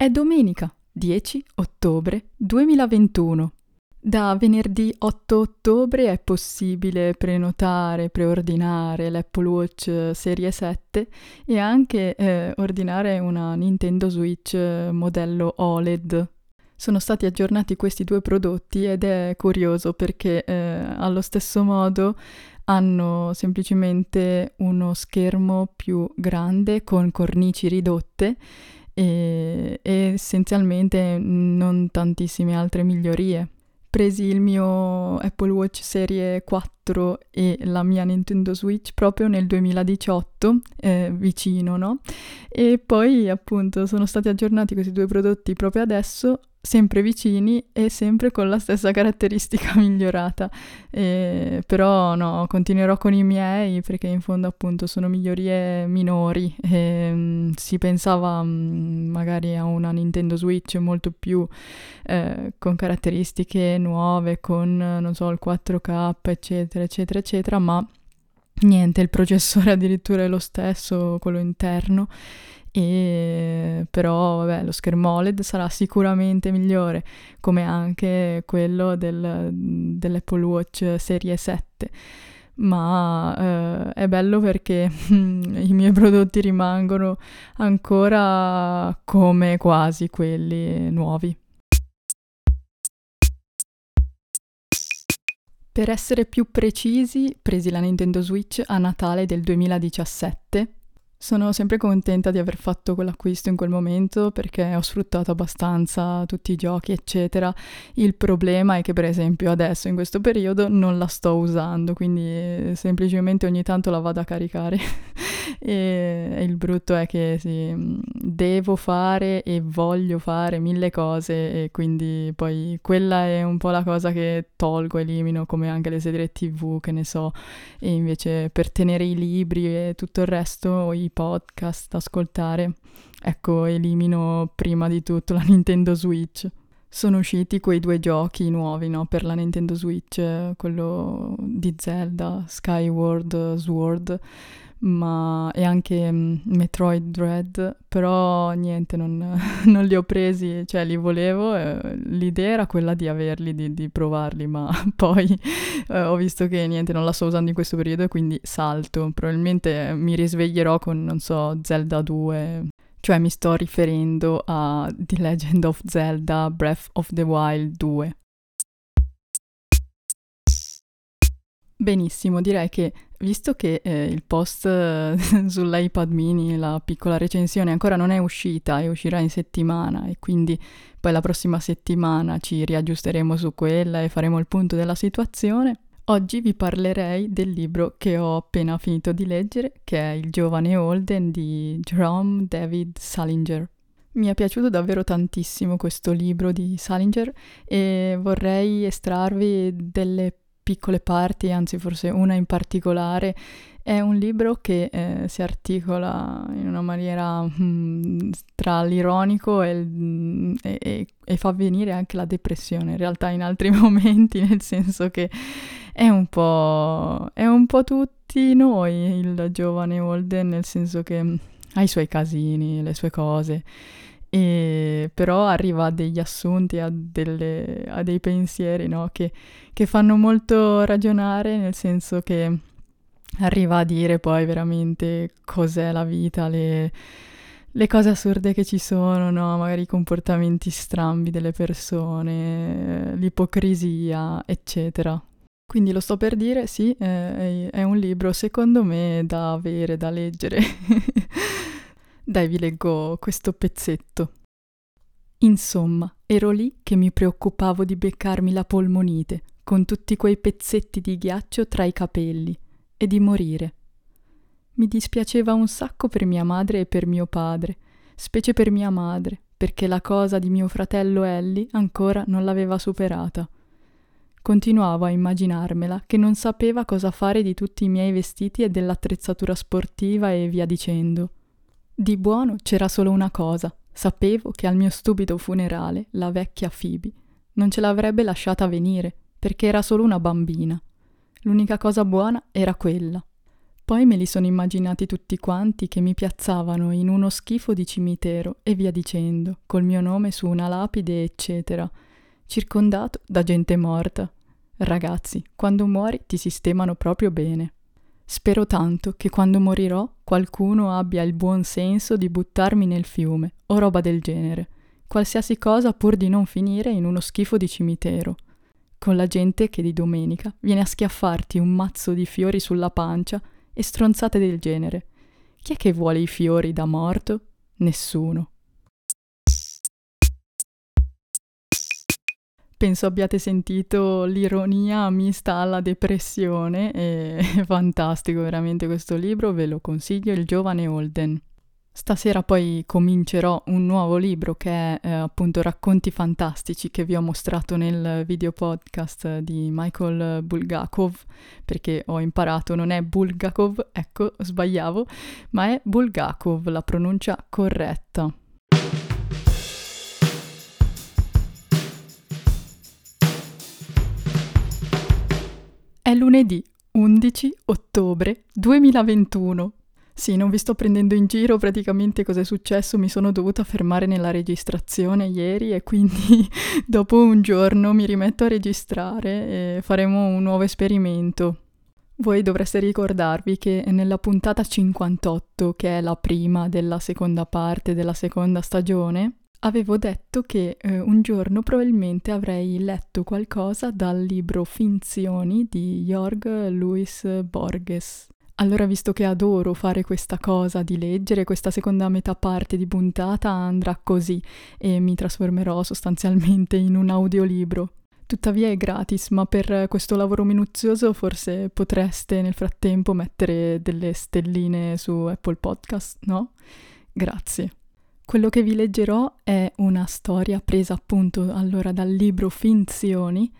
È domenica 10 ottobre 2021. Da venerdì 8 ottobre è possibile prenotare, preordinare l'Apple Watch Serie 7 e anche eh, ordinare una Nintendo Switch modello OLED. Sono stati aggiornati questi due prodotti ed è curioso perché eh, allo stesso modo hanno semplicemente uno schermo più grande con cornici ridotte e, e essenzialmente non tantissime altre migliorie. Presi il mio Apple Watch Serie 4 e la mia Nintendo Switch proprio nel 2018, eh, vicino, no? E poi appunto sono stati aggiornati questi due prodotti proprio adesso sempre vicini e sempre con la stessa caratteristica migliorata. E, però no, continuerò con i miei perché in fondo appunto sono migliorie minori. E, mh, si pensava mh, magari a una Nintendo Switch molto più eh, con caratteristiche nuove, con non so il 4K eccetera eccetera eccetera, ma niente, il processore addirittura è lo stesso, quello interno e però vabbè, lo schermo OLED sarà sicuramente migliore, come anche quello del, dell'Apple Watch Serie 7. Ma eh, è bello perché i miei prodotti rimangono ancora come quasi quelli nuovi. Per essere più precisi, presi la Nintendo Switch a Natale del 2017 sono sempre contenta di aver fatto quell'acquisto in quel momento perché ho sfruttato abbastanza tutti i giochi, eccetera. Il problema è che, per esempio, adesso in questo periodo non la sto usando, quindi semplicemente ogni tanto la vado a caricare. e il brutto è che sì, devo fare e voglio fare mille cose e quindi poi quella è un po' la cosa che tolgo, elimino, come anche le serie TV, che ne so, e invece per tenere i libri e tutto il resto, i podcast, ascoltare, ecco, elimino prima di tutto la Nintendo Switch. Sono usciti quei due giochi nuovi, no? Per la Nintendo Switch, quello di Zelda, Skyward Sword, ma e anche um, Metroid Dread, però niente, non, non, li ho presi, cioè li volevo, l'idea era quella di averli, di, di provarli, ma poi eh, ho visto che niente, non la sto usando in questo periodo e quindi salto, probabilmente mi risveglierò con, non so, Zelda 2, cioè mi sto riferendo a The Legend of Zelda Breath of the Wild 2. Benissimo, direi che visto che eh, il post eh, sull'iPad mini, la piccola recensione ancora non è uscita e uscirà in settimana e quindi poi la prossima settimana ci riaggiusteremo su quella e faremo il punto della situazione, oggi vi parlerei del libro che ho appena finito di leggere, che è Il giovane Holden di Jerome David Salinger. Mi è piaciuto davvero tantissimo questo libro di Salinger e vorrei estrarvi delle piccole parti, anzi forse una in particolare, è un libro che eh, si articola in una maniera mm, tra l'ironico e, mm, e, e, fa venire anche la depressione, in realtà in altri momenti, nel senso che è un po', è un po tutti noi il giovane Holden, nel senso che mm, ha i suoi casini, le sue cose e però arriva a degli assunti, a, delle, a dei pensieri no? che, che, fanno molto ragionare, nel senso che arriva a dire poi veramente cos'è la vita, le, le cose assurde che ci sono, no? magari i comportamenti strambi delle persone, l'ipocrisia, eccetera. Quindi lo sto per dire, sì, è, è un libro secondo me da avere, da leggere. Dai, vi leggo questo pezzetto. Insomma, ero lì che mi preoccupavo di beccarmi la polmonite, con tutti quei pezzetti di ghiaccio tra i capelli, e di morire. Mi dispiaceva un sacco per mia madre e per mio padre, specie per mia madre, perché la cosa di mio fratello Ellie ancora non l'aveva superata. Continuavo a immaginarmela che non sapeva cosa fare di tutti i miei vestiti e dell'attrezzatura sportiva e via dicendo. Di buono c'era solo una cosa. Sapevo che al mio stupido funerale la vecchia Phoebe non ce l'avrebbe lasciata venire, perché era solo una bambina. L'unica cosa buona era quella. Poi me li sono immaginati tutti quanti che mi piazzavano in uno schifo di cimitero e via dicendo, col mio nome su una lapide, eccetera, circondato da gente morta. Ragazzi, quando muori ti sistemano proprio bene. Spero tanto che quando morirò qualcuno abbia il buon senso di buttarmi nel fiume o roba del genere, qualsiasi cosa pur di non finire in uno schifo di cimitero con la gente che di domenica viene a schiaffarti un mazzo di fiori sulla pancia e stronzate del genere. Chi è che vuole i fiori da morto? Nessuno. Penso abbiate sentito l'ironia mista alla depressione, è fantastico veramente questo libro, ve lo consiglio, Il giovane Holden. Stasera poi comincerò un nuovo libro che è eh, appunto Racconti fantastici che vi ho mostrato nel video podcast di Michael Bulgakov, perché ho imparato non è Bulgakov, ecco, sbagliavo, ma è Bulgakov, la pronuncia corretta. È lunedì 11 ottobre 2021. Sì, non vi sto prendendo in giro, praticamente cosa è successo? Mi sono dovuta fermare nella registrazione ieri e quindi dopo un giorno mi rimetto a registrare e faremo un nuovo esperimento. Voi dovreste ricordarvi che nella puntata 58, che è la prima della seconda parte della seconda stagione, avevo detto che eh, un giorno probabilmente avrei letto qualcosa dal libro Finzioni di Jorg Louis Borges. Allora, visto che adoro fare questa cosa di leggere, questa seconda metà parte di puntata andrà così e mi trasformerò sostanzialmente in un audiolibro. Tuttavia è gratis, ma per questo lavoro minuzioso forse potreste nel frattempo mettere delle stelline su Apple Podcast, no? Grazie. Quello che vi leggerò è una storia presa appunto allora dal libro Finzioni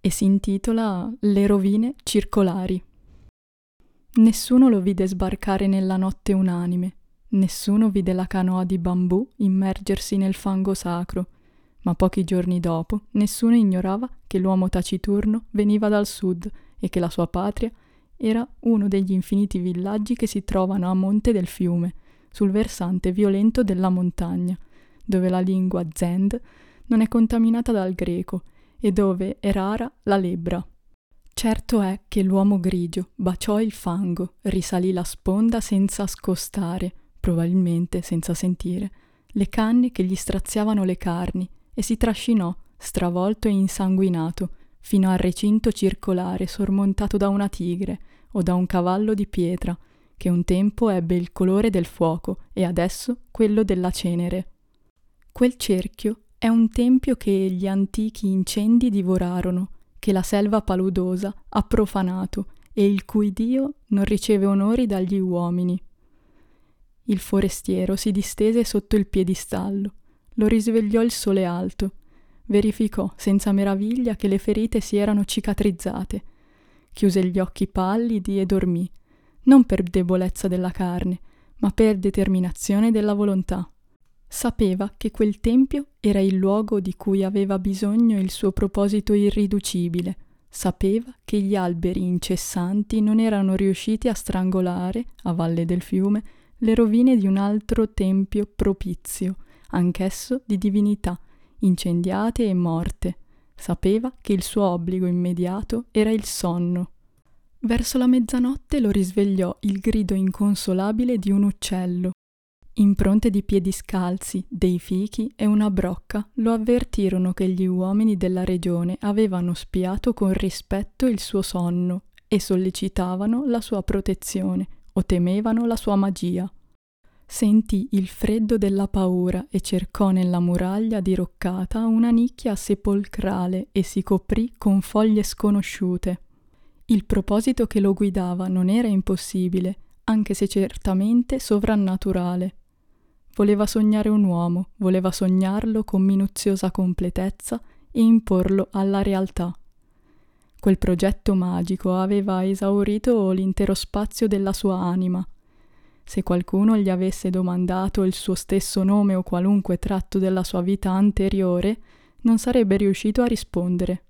e si intitola Le rovine circolari. Nessuno lo vide sbarcare nella notte unanime, nessuno vide la canoa di bambù immergersi nel fango sacro, ma pochi giorni dopo nessuno ignorava che l'uomo taciturno veniva dal sud e che la sua patria era uno degli infiniti villaggi che si trovano a monte del fiume, sul versante violento della montagna, dove la lingua zend non è contaminata dal greco e dove è rara la lebbra. Certo è che l'uomo grigio baciò il fango, risalì la sponda senza scostare, probabilmente senza sentire, le canne che gli straziavano le carni e si trascinò, stravolto e insanguinato, fino al recinto circolare sormontato da una tigre o da un cavallo di pietra, che un tempo ebbe il colore del fuoco e adesso quello della cenere. Quel cerchio è un tempio che gli antichi incendi divorarono, che la selva paludosa ha profanato e il cui Dio non riceve onori dagli uomini. Il forestiero si distese sotto il piedistallo, lo risvegliò il sole alto, verificò senza meraviglia che le ferite si erano cicatrizzate, chiuse gli occhi pallidi e dormì, non per debolezza della carne, ma per determinazione della volontà. Sapeva che quel tempio era il luogo di cui aveva bisogno il suo proposito irriducibile. Sapeva che gli alberi incessanti non erano riusciti a strangolare, a valle del fiume, le rovine di un altro tempio propizio, anch'esso di divinità, incendiate e morte. Sapeva che il suo obbligo immediato era il sonno. Verso la mezzanotte lo risvegliò il grido inconsolabile di un uccello, Impronte di piedi scalzi, dei fichi e una brocca lo avvertirono che gli uomini della regione avevano spiato con rispetto il suo sonno e sollecitavano la sua protezione o temevano la sua magia. Sentì il freddo della paura e cercò nella muraglia diroccata una nicchia sepolcrale e si coprì con foglie sconosciute. Il proposito che lo guidava non era impossibile, anche se certamente sovrannaturale. Voleva sognare un uomo, voleva sognarlo con minuziosa completezza e imporlo alla realtà. Quel progetto magico aveva esaurito l'intero spazio della sua anima. Se qualcuno gli avesse domandato il suo stesso nome o qualunque tratto della sua vita anteriore, non sarebbe riuscito a rispondere.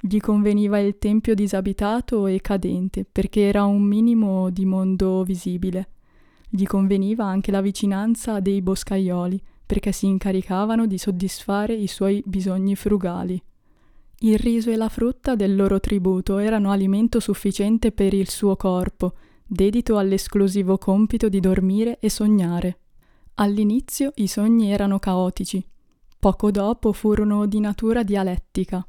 Gli conveniva il tempio disabitato e cadente, perché era un minimo di mondo visibile. Gli conveniva anche la vicinanza dei boscaioli, perché si incaricavano di soddisfare i suoi bisogni frugali. Il riso e la frutta del loro tributo erano alimento sufficiente per il suo corpo, dedito all'esclusivo compito di dormire e sognare. All'inizio i sogni erano caotici, poco dopo furono di natura dialettica.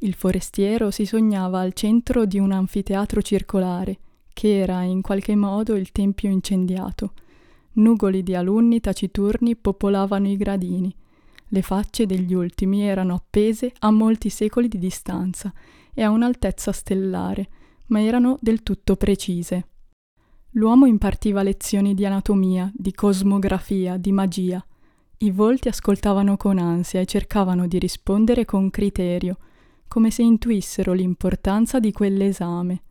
Il forestiero si sognava al centro di un anfiteatro circolare, che era in qualche modo il tempio incendiato. Nugoli di alunni taciturni popolavano i gradini. Le facce degli ultimi erano appese a molti secoli di distanza e a un'altezza stellare, ma erano del tutto precise. L'uomo impartiva lezioni di anatomia, di cosmografia, di magia. I volti ascoltavano con ansia e cercavano di rispondere con criterio, come se intuissero l'importanza di quell'esame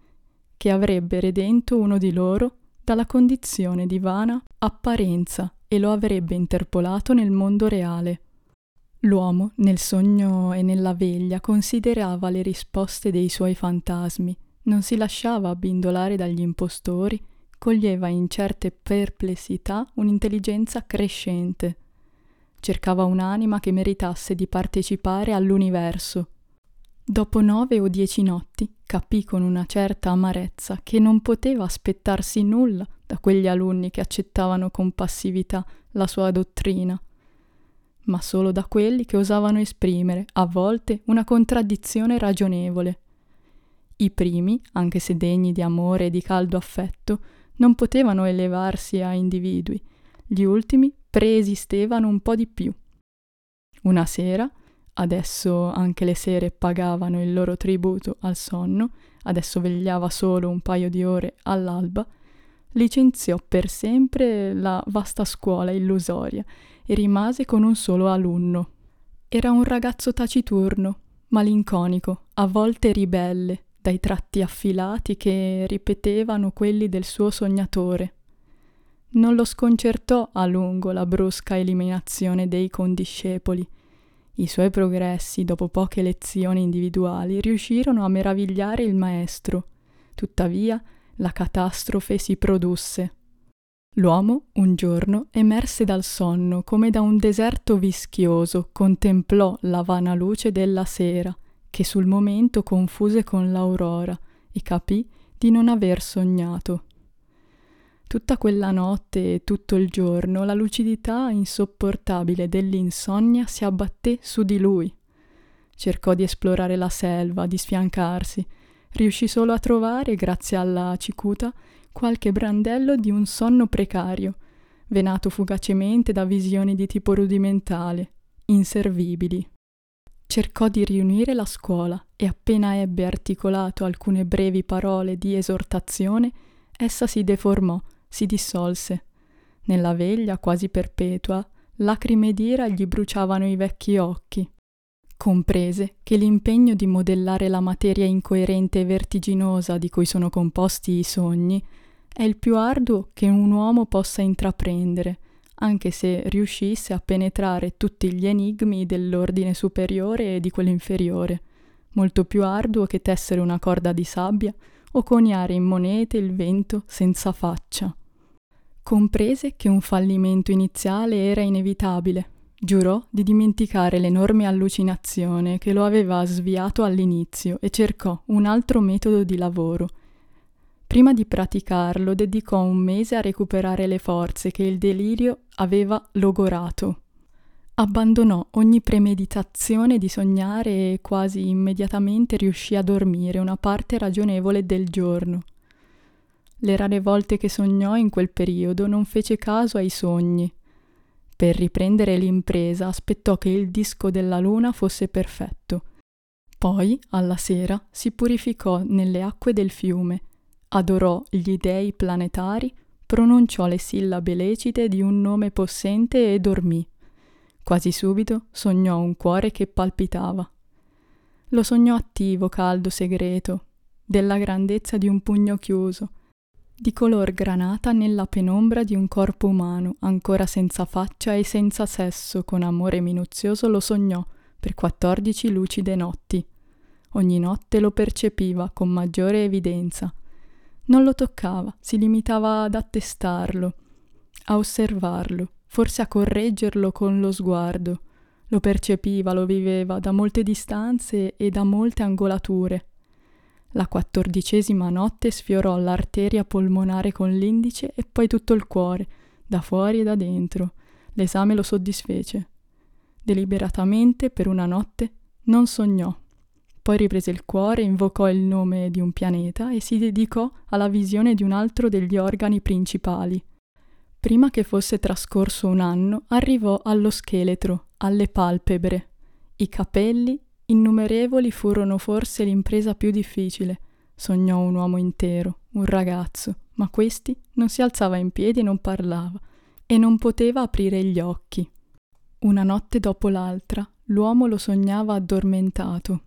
che avrebbe redento uno di loro dalla condizione di vana apparenza e lo avrebbe interpolato nel mondo reale. L'uomo, nel sogno e nella veglia, considerava le risposte dei suoi fantasmi, non si lasciava abbindolare dagli impostori, coglieva in certe perplessità un'intelligenza crescente. Cercava un'anima che meritasse di partecipare all'universo, Dopo nove o dieci notti capì con una certa amarezza che non poteva aspettarsi nulla da quegli alunni che accettavano con passività la sua dottrina, ma solo da quelli che osavano esprimere, a volte, una contraddizione ragionevole. I primi, anche se degni di amore e di caldo affetto, non potevano elevarsi a individui, gli ultimi preesistevano un po' di più. Una sera, Adesso anche le sere pagavano il loro tributo al sonno, adesso vegliava solo un paio di ore all'alba, licenziò per sempre la vasta scuola illusoria e rimase con un solo alunno. Era un ragazzo taciturno, malinconico, a volte ribelle, dai tratti affilati che ripetevano quelli del suo sognatore. Non lo sconcertò a lungo la brusca eliminazione dei condiscepoli, i suoi progressi, dopo poche lezioni individuali, riuscirono a meravigliare il maestro. Tuttavia, la catastrofe si produsse. L'uomo, un giorno, emerse dal sonno come da un deserto vischioso, contemplò la vana luce della sera, che sul momento confuse con l'aurora, e capì di non aver sognato. Tutta quella notte e tutto il giorno la lucidità insopportabile dell'insonnia si abbatté su di lui. Cercò di esplorare la selva, di sfiancarsi. Riuscì solo a trovare, grazie alla cicuta, qualche brandello di un sonno precario, venato fugacemente da visioni di tipo rudimentale, inservibili. Cercò di riunire la scuola e appena ebbe articolato alcune brevi parole di esortazione, essa si deformò si dissolse. Nella veglia quasi perpetua, lacrime d'ira gli bruciavano i vecchi occhi. Comprese che l'impegno di modellare la materia incoerente e vertiginosa di cui sono composti i sogni è il più arduo che un uomo possa intraprendere, anche se riuscisse a penetrare tutti gli enigmi dell'ordine superiore e di quello inferiore, molto più arduo che tessere una corda di sabbia o coniare in monete il vento senza faccia. Comprese che un fallimento iniziale era inevitabile. Giurò di dimenticare l'enorme allucinazione che lo aveva sviato all'inizio e cercò un altro metodo di lavoro. Prima di praticarlo dedicò un mese a recuperare le forze che il delirio aveva logorato. Abbandonò ogni premeditazione di sognare e quasi immediatamente riuscì a dormire una parte ragionevole del giorno. Le rare volte che sognò in quel periodo non fece caso ai sogni. Per riprendere l'impresa aspettò che il disco della luna fosse perfetto. Poi, alla sera, si purificò nelle acque del fiume, adorò gli dei planetari, pronunciò le sillabe lecite di un nome possente e dormì. Quasi subito sognò un cuore che palpitava. Lo sognò attivo, caldo, segreto, della grandezza di un pugno chiuso, di color granata nella penombra di un corpo umano, ancora senza faccia e senza sesso, con amore minuzioso lo sognò per quattordici lucide notti. ogni notte lo percepiva con maggiore evidenza. Non lo toccava, si limitava ad attestarlo, a osservarlo, forse a correggerlo con lo sguardo. Lo percepiva, lo viveva da molte distanze e da molte angolature. La quattordicesima notte sfiorò l'arteria polmonare con l'indice e poi tutto il cuore, da fuori e da dentro. L'esame lo soddisfece. Deliberatamente, per una notte, non sognò. Poi riprese il cuore, invocò il nome di un pianeta e si dedicò alla visione di un altro degli organi principali. Prima che fosse trascorso un anno, arrivò allo scheletro, alle palpebre. I capelli, innumerevoli, furono forse l'impresa più difficile. Sognò un uomo intero, un ragazzo, ma questi non si alzava in piedi e non parlava, e non poteva aprire gli occhi. Una notte dopo l'altra, l'uomo lo sognava addormentato.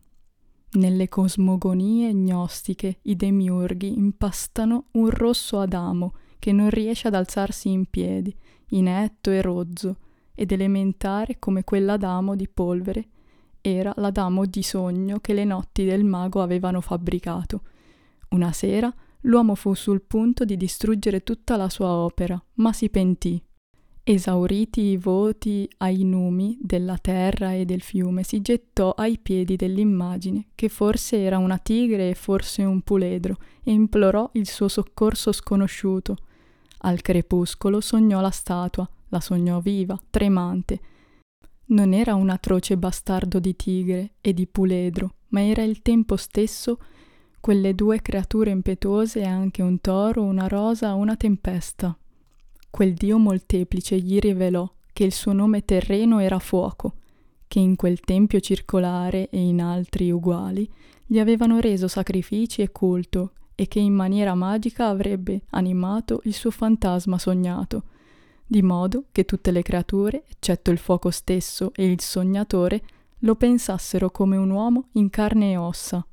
Nelle cosmogonie gnostiche i demiurghi impastano un rosso Adamo che non riesce ad alzarsi in piedi, inetto e rozzo, ed elementare come quell'Adamo di polvere era l'Adamo di sogno che le notti del mago avevano fabbricato. Una sera l'uomo fu sul punto di distruggere tutta la sua opera, ma si pentì. Esauriti i voti ai numi della terra e del fiume, si gettò ai piedi dell'immagine, che forse era una tigre e forse un puledro, e implorò il suo soccorso sconosciuto. Al crepuscolo sognò la statua, la sognò viva, tremante. Non era un atroce bastardo di tigre e di puledro, ma era il tempo stesso quelle due creature impetuose anche un toro, una rosa, una tempesta. Quel dio molteplice gli rivelò che il suo nome terreno era fuoco, che in quel tempio circolare e in altri uguali gli avevano reso sacrifici e culto e che in maniera magica avrebbe animato il suo fantasma sognato, di modo che tutte le creature, eccetto il fuoco stesso e il sognatore, lo pensassero come un uomo in carne e ossa.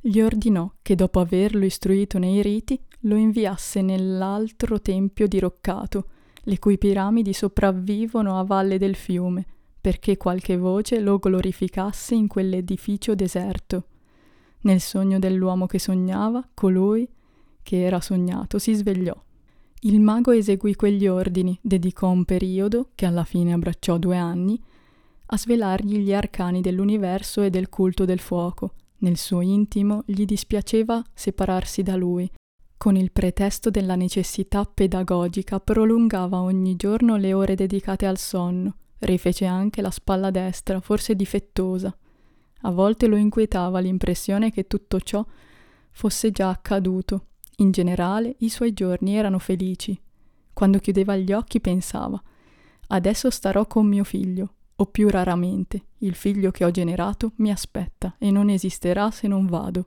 Gli ordinò che dopo averlo istruito nei riti, lo inviasse nell'altro tempio diroccato, le cui piramidi sopravvivono a valle del fiume, perché qualche voce lo glorificasse in quell'edificio deserto. Nel sogno dell'uomo che sognava, colui che era sognato si svegliò. Il mago eseguì quegli ordini, dedicò un periodo, che alla fine abbracciò due anni, a svelargli gli arcani dell'universo e del culto del fuoco. Nel suo intimo gli dispiaceva separarsi da lui. Con il pretesto della necessità pedagogica prolungava ogni giorno le ore dedicate al sonno, rifece anche la spalla destra, forse difettosa, a volte lo inquietava l'impressione che tutto ciò fosse già accaduto. In generale i suoi giorni erano felici. Quando chiudeva gli occhi pensava Adesso starò con mio figlio, o più raramente, il figlio che ho generato mi aspetta e non esisterà se non vado.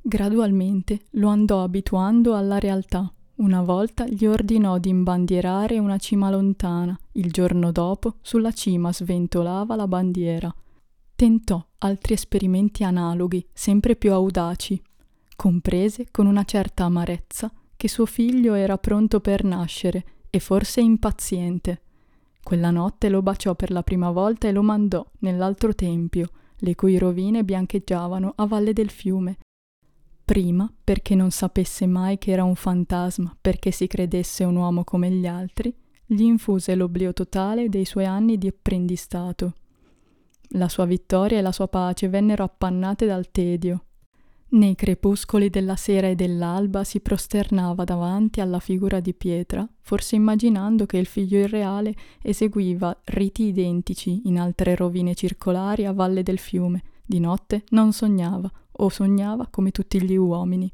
Gradualmente lo andò abituando alla realtà. Una volta gli ordinò di imbandierare una cima lontana, il giorno dopo sulla cima sventolava la bandiera. Tentò altri esperimenti analoghi, sempre più audaci. Comprese con una certa amarezza che suo figlio era pronto per nascere e forse impaziente. Quella notte lo baciò per la prima volta e lo mandò nell'altro tempio, le cui rovine biancheggiavano a valle del fiume. Prima, perché non sapesse mai che era un fantasma, perché si credesse un uomo come gli altri, gli infuse l'oblio totale dei suoi anni di apprendistato. La sua vittoria e la sua pace vennero appannate dal tedio. Nei crepuscoli della sera e dell'alba si prosternava davanti alla figura di pietra, forse immaginando che il figlio irreale eseguiva riti identici in altre rovine circolari a valle del fiume. Di notte non sognava, o sognava come tutti gli uomini.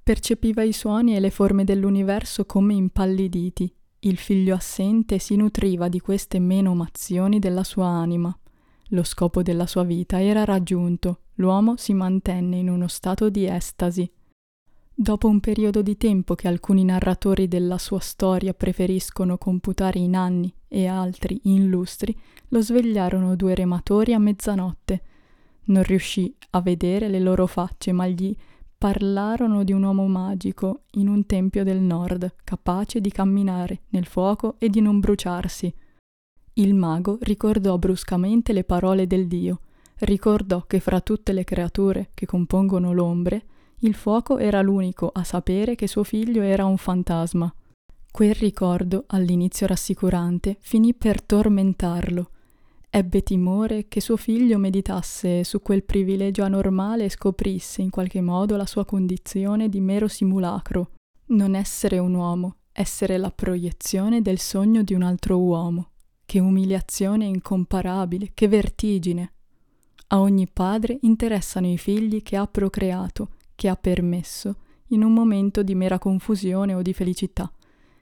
Percepiva i suoni e le forme dell'universo come impalliditi. Il figlio assente si nutriva di queste menomazioni della sua anima. Lo scopo della sua vita era raggiunto, l'uomo si mantenne in uno stato di estasi. Dopo un periodo di tempo che alcuni narratori della sua storia preferiscono computare in anni e altri in lustri, lo svegliarono due rematori a mezzanotte. Non riuscì a vedere le loro facce, ma gli parlarono di un uomo magico in un tempio del nord, capace di camminare nel fuoco e di non bruciarsi. Il mago ricordò bruscamente le parole del dio. ricordò che fra tutte le creature che compongono l'ombre, il fuoco era l'unico a sapere che suo figlio era un fantasma. Quel ricordo, all'inizio rassicurante, finì per tormentarlo. Ebbe timore che suo figlio meditasse su quel privilegio anormale e scoprisse in qualche modo la sua condizione di mero simulacro. Non essere un uomo, essere la proiezione del sogno di un altro uomo. Che umiliazione incomparabile, che vertigine. A ogni padre interessano i figli che ha procreato, che ha permesso, in un momento di mera confusione o di felicità.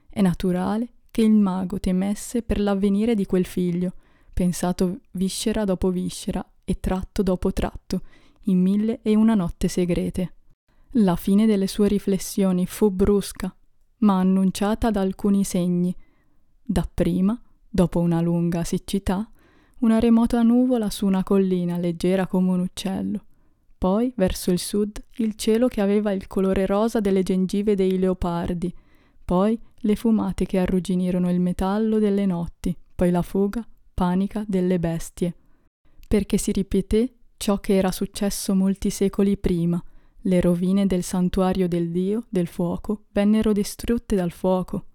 È naturale che il mago temesse per l'avvenire di quel figlio, pensato viscera dopo viscera e tratto dopo tratto, in mille e una notte segrete. La fine delle sue riflessioni fu brusca, ma annunciata da alcuni segni. Dapprima, dopo una lunga siccità, una remota nuvola su una collina leggera come un uccello. Poi, verso il sud, il cielo che aveva il colore rosa delle gengive dei leopardi. Poi le fumate che arrugginirono il metallo delle notti. Poi la fuga, panica delle bestie. Perché si ripeté ciò che era successo molti secoli prima. Le rovine del santuario del dio, del fuoco, vennero distrutte dal fuoco.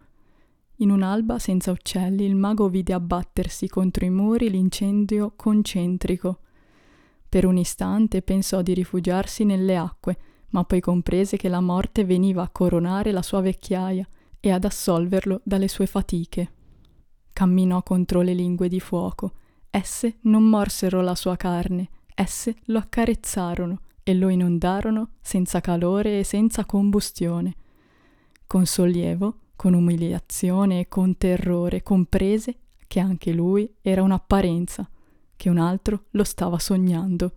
In un'alba senza uccelli il mago vide abbattersi contro i muri l'incendio concentrico. Per un istante pensò di rifugiarsi nelle acque, ma poi comprese che la morte veniva a coronare la sua vecchiaia e ad assolverlo dalle sue fatiche. Camminò contro le lingue di fuoco. Esse non morsero la sua carne, esse lo accarezzarono e lo inondarono senza calore e senza combustione. Con sollievo con umiliazione e con terrore comprese che anche lui era un'apparenza, che un altro lo stava sognando.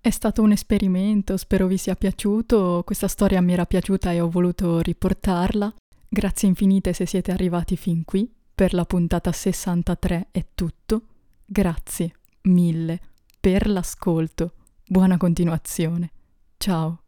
È stato un esperimento, spero vi sia piaciuto, questa storia mi era piaciuta e ho voluto riportarla. Grazie infinite se siete arrivati fin qui, per la puntata 63 è tutto. Grazie mille per l'ascolto. Buona continuazione. Ciao.